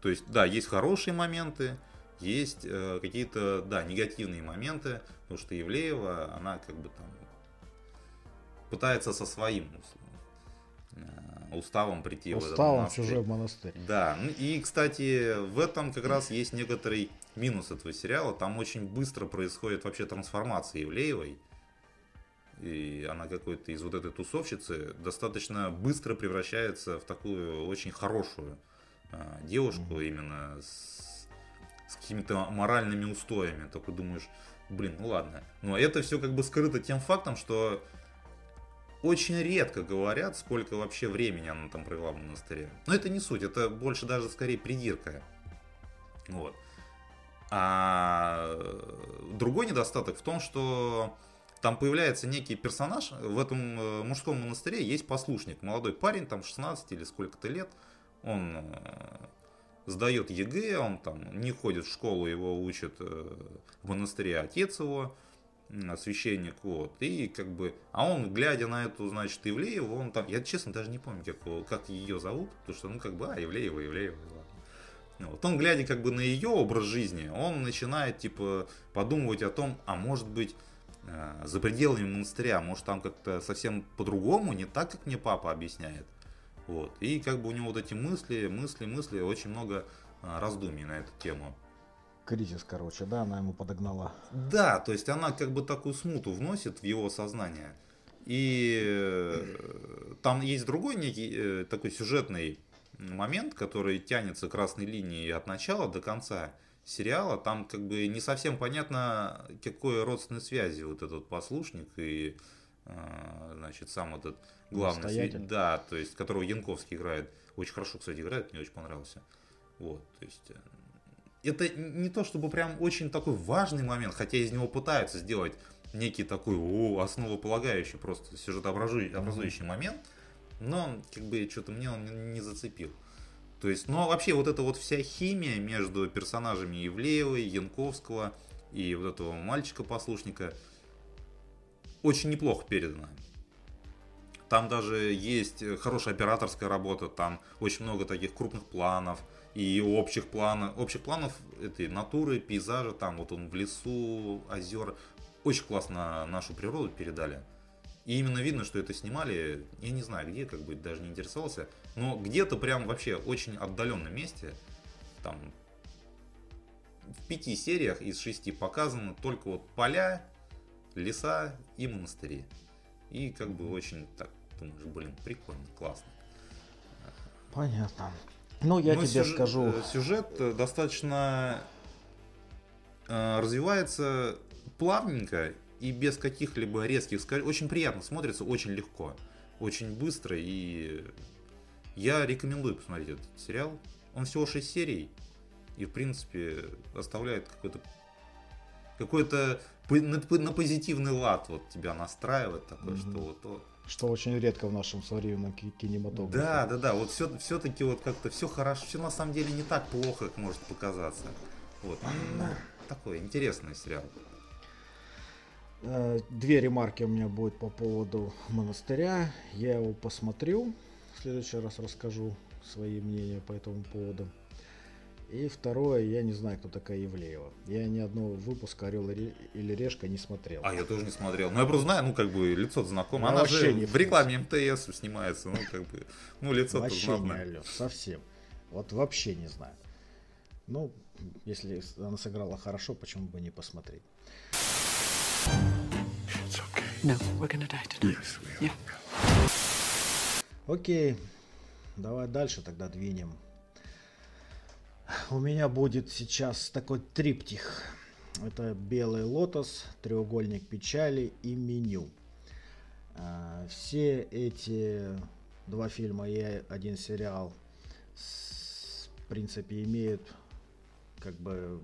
то есть, да, есть хорошие моменты, есть э, какие-то, да, негативные моменты, потому что Евлеева, она как бы там пытается со своим э, уставом прийти уставом в этот монастырь. чужой монастырь. Да, ну и, кстати, в этом как раз есть некоторый минус этого сериала. Там очень быстро происходит вообще трансформация Евлеевой. И она какой-то из вот этой тусовщицы достаточно быстро превращается в такую очень хорошую э, девушку mm-hmm. именно с с какими-то моральными устоями. Только думаешь, блин, ну ладно. Но это все как бы скрыто тем фактом, что очень редко говорят, сколько вообще времени она там провела в монастыре. Но это не суть, это больше даже скорее придирка. Вот. А другой недостаток в том, что там появляется некий персонаж, в этом э, мужском монастыре есть послушник, молодой парень, там 16 или сколько-то лет, он э, сдает ЕГЭ, он там не ходит в школу, его учит э, в монастыре отец его. Священник, вот, и как бы, а он, глядя на эту, значит, Ивлееву, он там, я честно даже не помню, как, его- как ее зовут, потому что, ну, как бы, а, Ивлеева, Ивлеева, ладно. Вот он, глядя как бы на ее образ жизни, он начинает, типа, подумывать о том, а может быть, э, за пределами монастыря, может там как-то совсем по-другому, не так, как мне папа объясняет. Вот. И как бы у него вот эти мысли, мысли, мысли, очень много а, раздумий на эту тему. Кризис, короче, да, она ему подогнала. Да, то есть она как бы такую смуту вносит в его сознание. И э, там есть другой некий э, такой сюжетный момент, который тянется красной линией от начала до конца сериала. Там как бы не совсем понятно, какой родственной связи вот этот послушник и э, значит сам этот главный свя- да, то есть которого Янковский играет. Очень хорошо, кстати, играет, мне очень понравился. Вот, то есть это не то чтобы прям очень такой важный момент, хотя из него пытаются сделать некий такой о, основополагающий просто сюжетообразующий момент, но как бы что-то мне он не- зацепил. То есть, ну а вообще вот эта вот вся химия между персонажами Ивлеевой, Янковского и вот этого мальчика-послушника очень неплохо передана. Там даже есть э, хорошая операторская работа, там очень много таких крупных планов и общих планов, общих планов этой натуры, пейзажа, там вот он в лесу, озер. Очень классно нашу природу передали. И именно видно, что это снимали, я не знаю где, как бы даже не интересовался, но где-то прям вообще очень отдаленном месте, там в пяти сериях из шести показано только вот поля, леса и монастыри. И как бы очень так думаешь, блин, прикольно, классно. Понятно. Ну, я Но тебе сюжет- скажу. э, Сюжет э, достаточно э, развивается плавненько и без каких-либо резких скоростей. Очень приятно смотрится, очень легко, очень быстро. И я рекомендую посмотреть этот сериал. Он всего 6 серий. И, в принципе, оставляет какой-то какой-то на, на позитивный лад вот тебя настраивает такой, что вот, вот Что очень редко в нашем современном ки- кинематографе. да, да, да, вот все, все-таки вот как-то все хорошо, все на самом деле не так плохо, как может показаться. Вот, ну, такой интересный сериал. Э, Две ремарки у меня будет по поводу монастыря. Я его посмотрю. В следующий раз расскажу свои мнения по этому поводу. И второе, я не знаю, кто такая Евлеева. Я ни одного выпуска Орел или Решка не смотрел. А я тоже не смотрел. Ну, я просто знаю, ну, как бы, лицо знакомое. Я Она вообще же не в рекламе МТС снимается, ну, как бы, ну, лицо-то Вообще не алё, совсем. Вот вообще не знаю. Ну, если она сыграла хорошо, почему бы не посмотреть? No, we're gonna die today. Yes, we are. Yeah. Окей, давай дальше тогда двинем. У меня будет сейчас такой триптих. Это белый лотос, треугольник печали и меню. А, Все эти два фильма и один сериал в принципе имеют как бы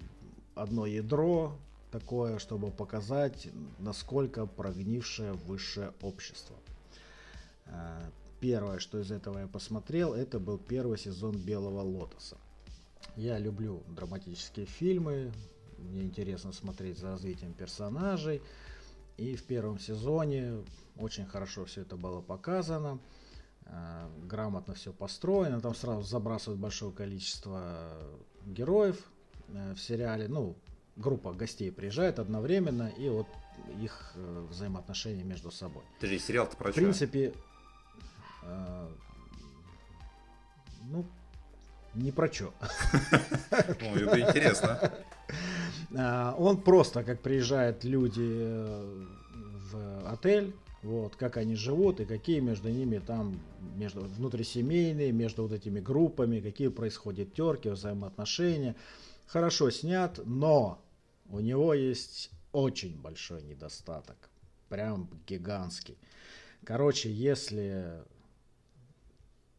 одно ядро такое, чтобы показать, насколько прогнившее высшее общество. А, Первое, что из этого я посмотрел, это был первый сезон Белого Лотоса. Я люблю драматические фильмы, мне интересно смотреть за развитием персонажей. И в первом сезоне очень хорошо все это было показано, а, грамотно все построено. Там сразу забрасывают большое количество героев э, в сериале. Ну, группа гостей приезжает одновременно, и вот их э, взаимоотношения между собой. Подожди, сериал-то про В принципе, э, ну, не про что. Ну, это интересно. А, Он просто, как приезжают люди э, в отель, вот, как они живут и какие между ними там, между внутрисемейные, между вот этими группами, какие происходят терки, взаимоотношения. Хорошо снят, но у него есть очень большой недостаток. Прям гигантский. Короче, если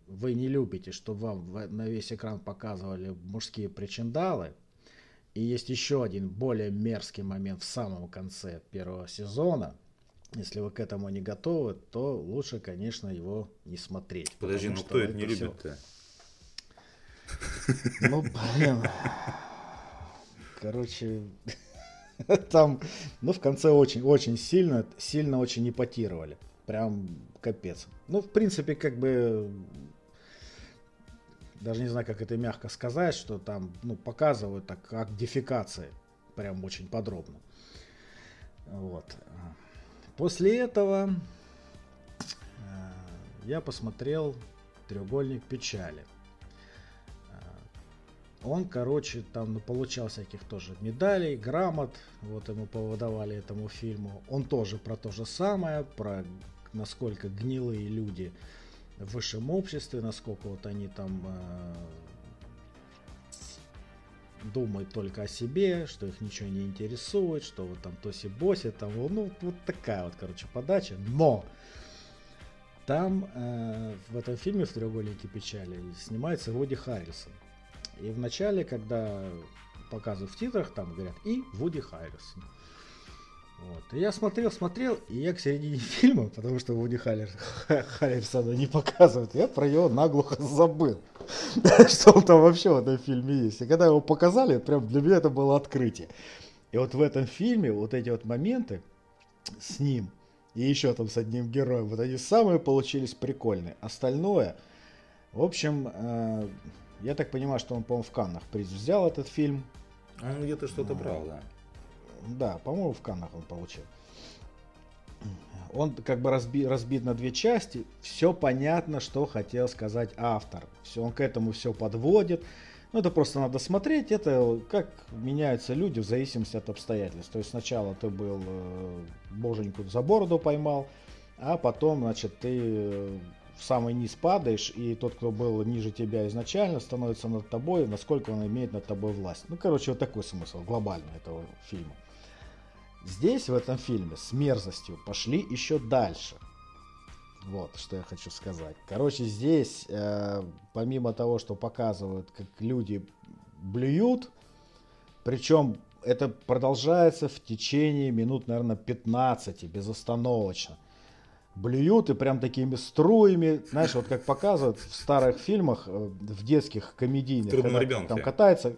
вы не любите, чтобы вам на весь экран показывали мужские причиндалы, и есть еще один более мерзкий момент в самом конце первого сезона. Если вы к этому не готовы, то лучше, конечно, его не смотреть. Подожди, ну кто это не любит-то? Ну, блин. Короче, Там, ну, в конце очень, очень сильно, сильно очень эпатировали. Прям капец. Ну, в принципе, как бы даже не знаю, как это мягко сказать, что там ну, показывают так как дефикации, прям очень подробно. Вот. После этого э, я посмотрел треугольник печали. Э, он, короче, там ну, получал всяких тоже медалей, грамот, вот ему повыдавали этому фильму. Он тоже про то же самое, про насколько гнилые люди в высшем обществе, насколько вот они там э, думают только о себе, что их ничего не интересует, что вот там тоси-боси, там, ну, вот такая вот, короче, подача. Но там э, в этом фильме в треугольнике печали снимается Вуди Харрисон. И в начале, когда показывают в титрах, там говорят и Вуди Харрисон. Вот. И я смотрел, смотрел, и я к середине фильма, потому что Вуди Халлер, Харрисона не показывают, я про него наглухо забыл, что он там вообще в этом фильме есть. И когда его показали, прям для меня это было открытие. И вот в этом фильме вот эти вот моменты с ним и еще там с одним героем, вот они самые получились прикольные. Остальное, в общем, э, я так понимаю, что он, по-моему, в Каннах приз взял этот фильм. Он где-то что-то брал, да. Да, по-моему, в Каннах он получил. Он как бы разби, разбит на две части. Все понятно, что хотел сказать автор. Все, он к этому все подводит. Ну, это просто надо смотреть. Это как меняются люди в зависимости от обстоятельств. То есть сначала ты был э, боженьку за бороду поймал, а потом, значит, ты э, в самый низ падаешь, и тот, кто был ниже тебя изначально, становится над тобой, насколько он имеет над тобой власть. Ну, короче, вот такой смысл глобальный этого фильма. Здесь, в этом фильме, с мерзостью пошли еще дальше. Вот, что я хочу сказать. Короче, здесь, э, помимо того, что показывают, как люди блюют, причем это продолжается в течение минут, наверное, 15, безостановочно. Блюют и прям такими струями, знаешь, вот как показывают в старых фильмах, э, в детских комедийных, когда там катается,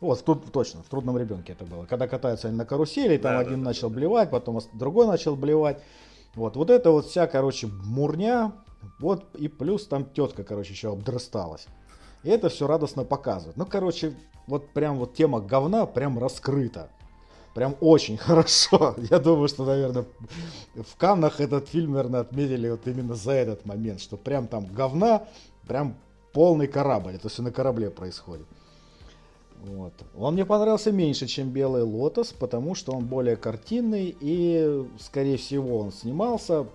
вот, тут точно, в трудном ребенке это было. Когда катаются они на карусели, там Да, один да, да, начал блевать, потом другой начал блевать. Вот, вот это вот вся, короче, мурня. Вот, и плюс там тетка, короче, еще обдрасталась. И это все радостно показывает. Ну, короче, вот прям вот тема говна прям раскрыта. Прям очень хорошо. Я думаю, что, наверное, в Каннах этот фильм, наверное, отметили вот именно за этот момент, что прям там говна, прям полный корабль. Это все на корабле происходит. Вот. Он мне понравился меньше, чем Белый Лотос, потому что он более картинный и, скорее всего, он снимался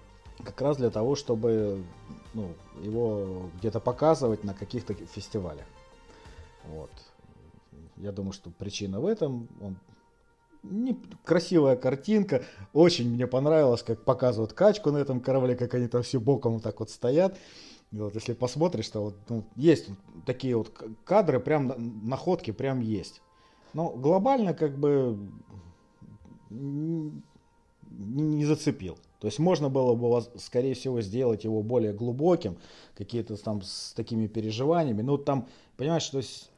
как раз для того, чтобы ну, его где-то показывать на каких-то фестивалях. Вот. Я думаю, что причина в этом. Он не, красивая картинка. Очень мне понравилось, как показывают качку на этом корабле, как они там все боком вот так вот стоят. Вот если посмотришь, то вот, ну, есть такие вот кадры, прям находки прям есть. Но глобально как бы не зацепил. То есть можно было бы, скорее всего, сделать его более глубоким, какие-то там с такими переживаниями. Ну там, понимаешь, то есть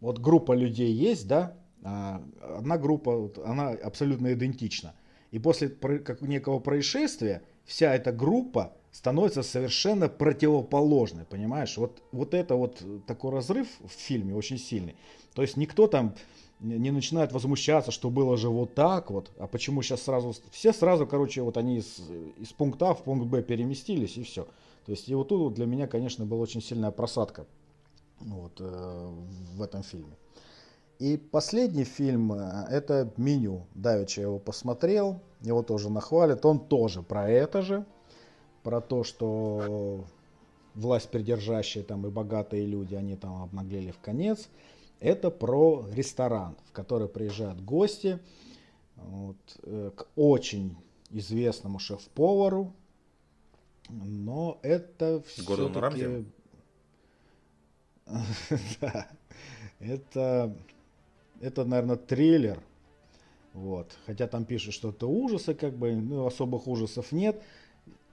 вот группа людей есть, да, а одна группа, она абсолютно идентична. И после как некого происшествия вся эта группа становится совершенно противоположной, понимаешь? Вот, вот это вот такой разрыв в фильме очень сильный. То есть никто там не начинает возмущаться, что было же вот так вот, а почему сейчас сразу... Все сразу, короче, вот они из, из пункта А в пункт Б переместились и все. То есть и вот тут вот для меня, конечно, была очень сильная просадка вот, э, в этом фильме. И последний фильм, э, это «Меню». Давича я его посмотрел, его тоже нахвалят. Он тоже про это же, про то, что власть придержащие там и богатые люди, они там обнаглели в конец. Это про ресторан, в который приезжают гости вот, э, к очень известному шеф-повару. Но это все-таки... да. Это, это, наверное, триллер. Вот. Хотя там пишут, что это ужасы, как бы, ну, особых ужасов нет.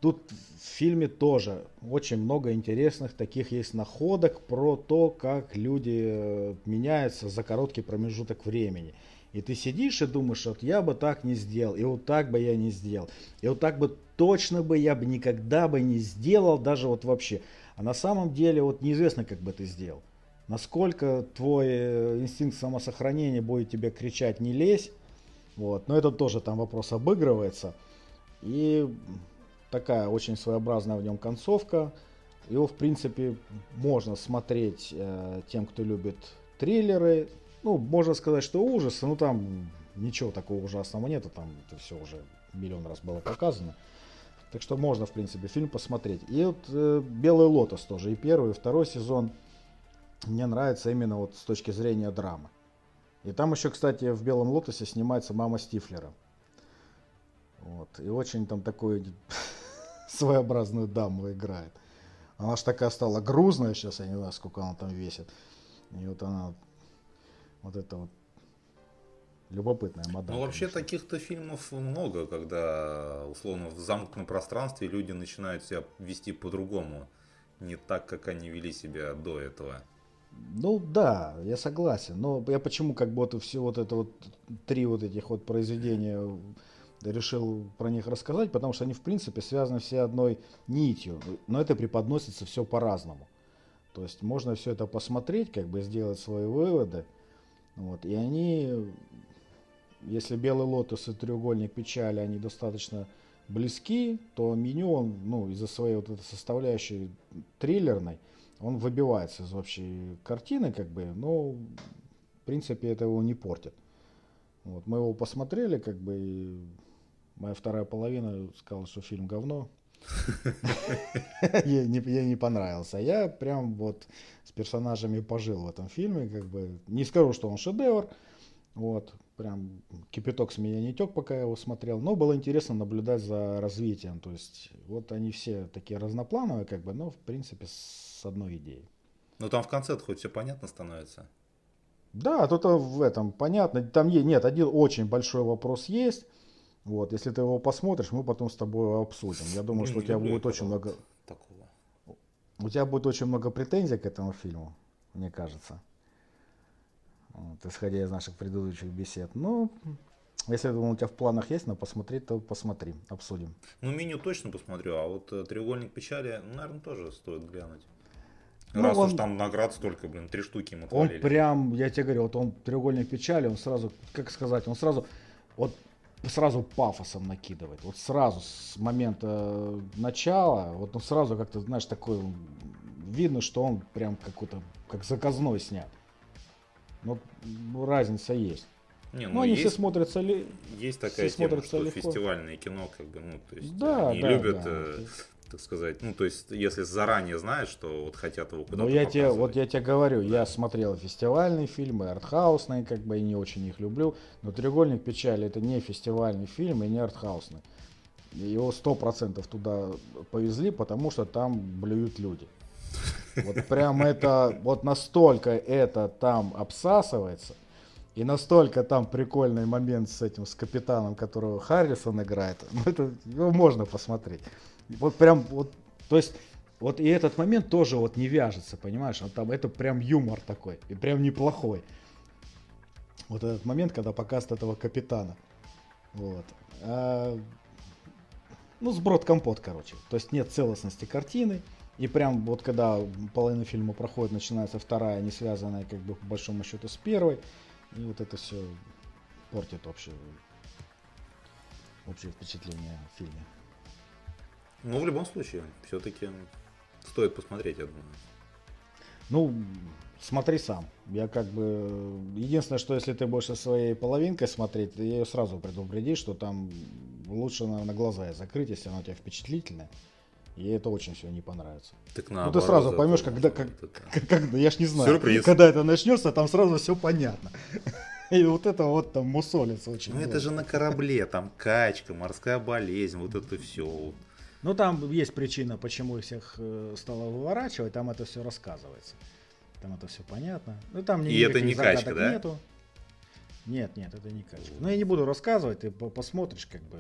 Тут в фильме тоже очень много интересных таких есть находок про то, как люди э, меняются за короткий промежуток времени. И ты сидишь и думаешь, вот я бы так не сделал, и вот так бы я не сделал, и вот так бы точно бы я бы никогда бы не сделал, даже вот вообще. А на самом деле вот неизвестно, как бы ты сделал. Насколько твой э, инстинкт самосохранения будет тебе кричать «не лезь», вот. Но это тоже там вопрос обыгрывается. И такая очень своеобразная в нем концовка. Его, в принципе, можно смотреть э, тем, кто любит триллеры. Ну, можно сказать, что ужасы, но там ничего такого ужасного нету, там это все уже миллион раз было показано. Так что можно, в принципе, фильм посмотреть. И вот э, Белый лотос тоже, и первый, и второй сезон мне нравится именно вот с точки зрения драмы. И там еще, кстати, в Белом лотосе снимается мама Стифлера. Вот. И очень там такую своеобразную даму играет. Она ж такая стала грузная сейчас, я не знаю, сколько она там весит. И вот она, вот это вот любопытная мадам. Ну, вообще таких-то фильмов много, когда, условно, в замкнутом пространстве люди начинают себя вести по-другому. Не так, как они вели себя до этого. Ну да, я согласен. Но я почему как бы вот все вот это вот три вот этих вот произведения решил про них рассказать, потому что они в принципе связаны все одной нитью, но это преподносится все по-разному. То есть можно все это посмотреть, как бы сделать свои выводы. Вот, и они, если Белый лотос и Треугольник печали, они достаточно близки, то меню, он, ну, из-за своей вот этой составляющей триллерной, он выбивается из общей картины, как бы, но в принципе это его не портит. Вот, мы его посмотрели, как бы, и моя вторая половина сказала, что фильм говно. Ей не понравился. Я прям вот с персонажами пожил в этом фильме, как бы, не скажу, что он шедевр, вот, прям кипяток с меня не тек, пока я его смотрел, но было интересно наблюдать за развитием, то есть вот они все такие разноплановые, как бы, но в принципе с одной идеей. Ну там в конце хоть все понятно становится. Да, тут в этом понятно. Там нет, один очень большой вопрос есть. Вот, если ты его посмотришь, мы потом с тобой обсудим. Я думаю, что у тебя будет очень много... Такого. У тебя будет очень много претензий к этому фильму, мне кажется. Вот, исходя из наших предыдущих бесед. Ну, если у тебя в планах есть на посмотреть, то посмотри, обсудим. Ну, меню точно посмотрю, а вот э, треугольник печали, ну, наверное, тоже стоит глянуть. Ну, Раз он- уж там наград столько, блин, три штуки ему Он прям, я тебе говорю, вот он треугольник печали, он сразу, как сказать, он сразу, вот сразу пафосом накидывает. Вот сразу с момента э, начала, вот он сразу как-то, знаешь, такой, видно, что он прям какой-то, как заказной снят. Ну, разница есть. Не, Ну, ну, они есть, все смотрятся ли... есть такая все тема, смотрятся что легко. фестивальное кино, как бы, ну, то есть, Да, они да, любят, да. э, так сказать, ну, то есть, если заранее знаешь, что вот хотят его куда-то Ну, я тебе, вот я тебе говорю, я смотрел фестивальные фильмы, артхаусные, как бы, и не очень их люблю, но «Треугольник печали» это не фестивальный фильм и не артхаусный. Его сто процентов туда повезли, потому что там блюют люди. Вот прям это, вот настолько это там обсасывается, и настолько там прикольный момент с этим, с капитаном, которого Харрисон играет, ну это его можно посмотреть. Вот прям, вот, то есть, вот и этот момент тоже вот не вяжется, понимаешь, он там, это прям юмор такой, и прям неплохой. Вот этот момент, когда показывают этого капитана. Вот. А, ну, сброд компот, короче. То есть нет целостности картины. И прям вот когда половина фильма проходит, начинается вторая, не связанная как бы по большому счету с первой. И вот это все портит общее, общее впечатление о фильме. Ну, в любом случае, все-таки стоит посмотреть, я думаю. Ну, смотри сам. Я как бы... Единственное, что если ты будешь со своей половинкой смотреть, ты ее сразу предупреди, что там лучше, наверное, глаза закрыть, если она у тебя впечатлительная. Ей это очень все не понравится. Так ну, наоборот, ты сразу поймешь, когда... Как, как- когда- я ж не знаю. Сюрприз. Когда это начнется, там сразу все понятно. И вот это вот там мусолится очень. Ну, это же на корабле, там качка, морская болезнь, вот это все. Ну, там есть причина, почему их всех э, стало выворачивать, там это все рассказывается. Там это все понятно. Ну, там И это не качка, да? Нету. Нет, нет, это не качка. Но я не буду рассказывать, ты по- посмотришь, как бы.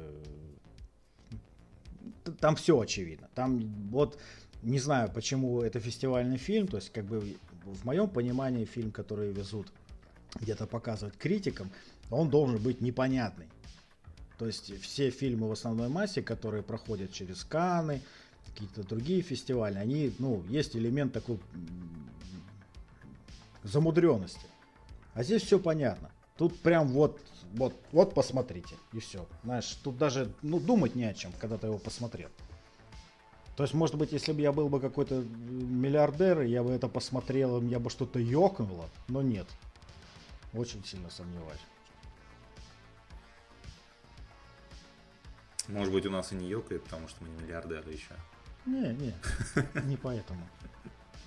Там все очевидно. Там вот не знаю, почему это фестивальный фильм, то есть как бы в моем понимании фильм, который везут где-то показывать критикам, он должен быть непонятный. То есть все фильмы в основной массе, которые проходят через Каны, какие-то другие фестивали, они, ну, есть элемент такой замудренности. А здесь все понятно. Тут прям вот, вот, вот посмотрите, и все. Знаешь, тут даже, ну, думать не о чем, когда ты его посмотрел. То есть, может быть, если бы я был бы какой-то миллиардер, я бы это посмотрел, я бы что-то ёкнуло, но нет. Очень сильно сомневаюсь. Может быть, у нас и не ёкает, потому что мы не миллиардеры еще. Не, не, не поэтому.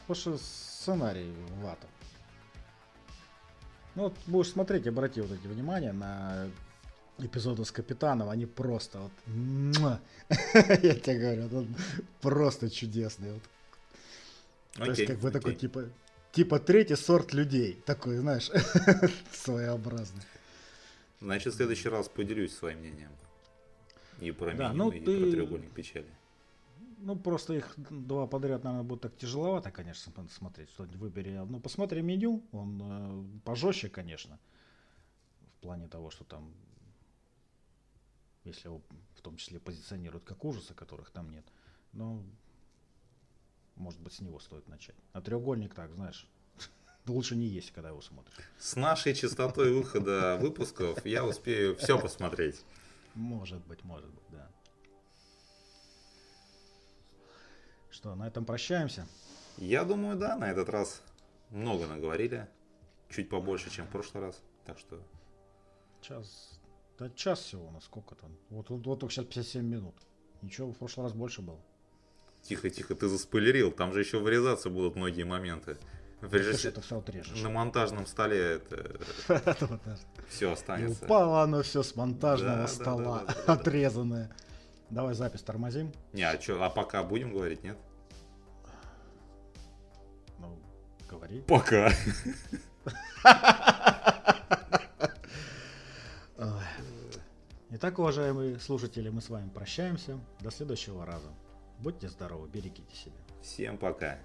Потому что сценарий вата. Ну вот будешь смотреть, обрати вот эти внимание на эпизоды с Капитаном, они просто вот... Я тебе говорю, вот просто чудесные. Вот. То есть как бы такой типа типа третий сорт людей. Такой, знаешь, своеобразный. Значит, в следующий раз поделюсь своим мнением. И про да, ну, и ты... про треугольник печали. Ну, просто их два подряд, наверное, будет так тяжеловато, конечно, смотреть. Что-нибудь выбери. Ну, посмотри меню, он э, пожестче, конечно. В плане того, что там, если его в том числе позиционируют как ужасы, которых там нет. Но, может быть, с него стоит начать. А треугольник так, знаешь, лучше не есть, когда его смотришь. С нашей частотой выхода выпусков я успею все посмотреть. Может быть, может быть, да. Что, на этом прощаемся? Я думаю, да, на этот раз много наговорили. Чуть побольше, чем в прошлый раз. Так что... Час. Да час всего у нас сколько там? Вот, вот, вот только сейчас 57 минут. Ничего, в прошлый раз больше было. Тихо, тихо, ты заспойлерил. Там же еще вырезаться будут многие моменты. В режиссе... это все отрежешь. На монтажном столе это все останется. И упало оно все с монтажного стола, отрезанное. Давай запись тормозим. Не, а что, а пока будем говорить, нет? Ну, говори. Пока. Итак, уважаемые слушатели, мы с вами прощаемся. До следующего раза. Будьте здоровы, берегите себя. Всем пока.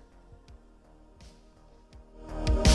Thank you.